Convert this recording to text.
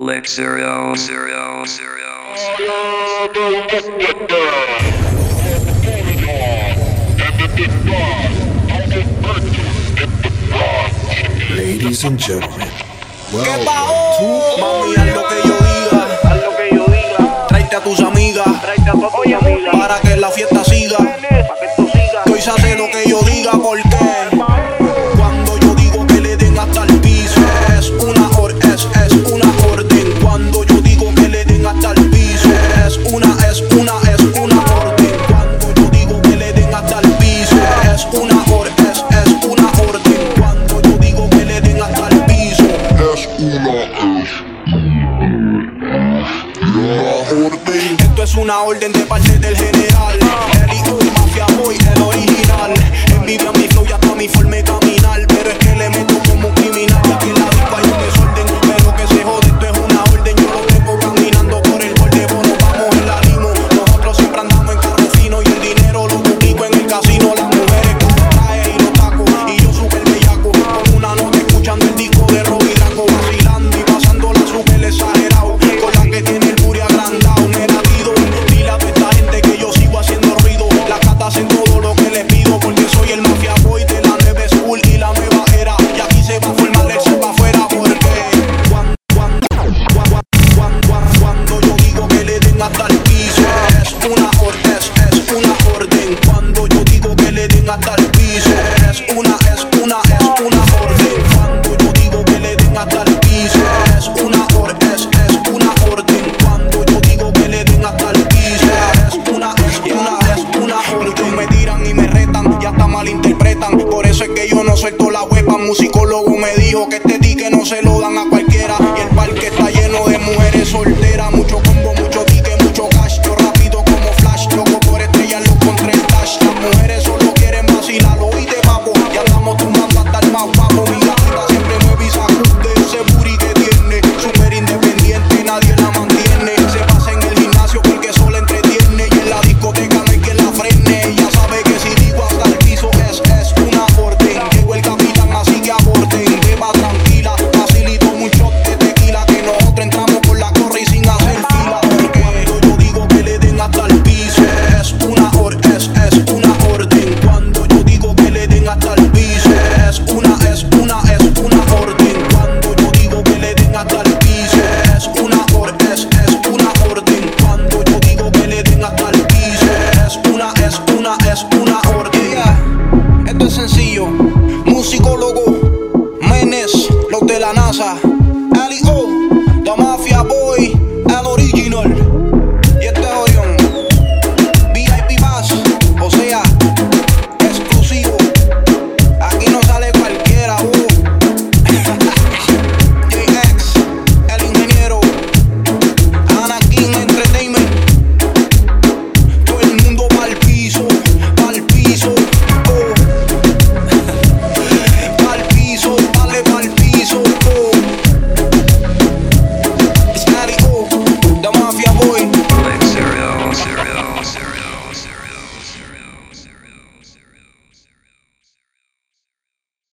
Zero zero. Ladies and gentlemen, ¿Qué bajo? Mami, haz lo que yo diga. Haz lo que yo diga, Tráete a tus amigas tráete a tu amiga para que la fiesta siga. Es una orden de parte del general. El hijo y mafia boy, el original. Envidia mi flow y hasta mi forma de caminar. Por eso es que yo no suelto la huepa. Musicólogo me dijo que este Esto es sencillo. Musicólogo, Menes, los de la NASA. carnival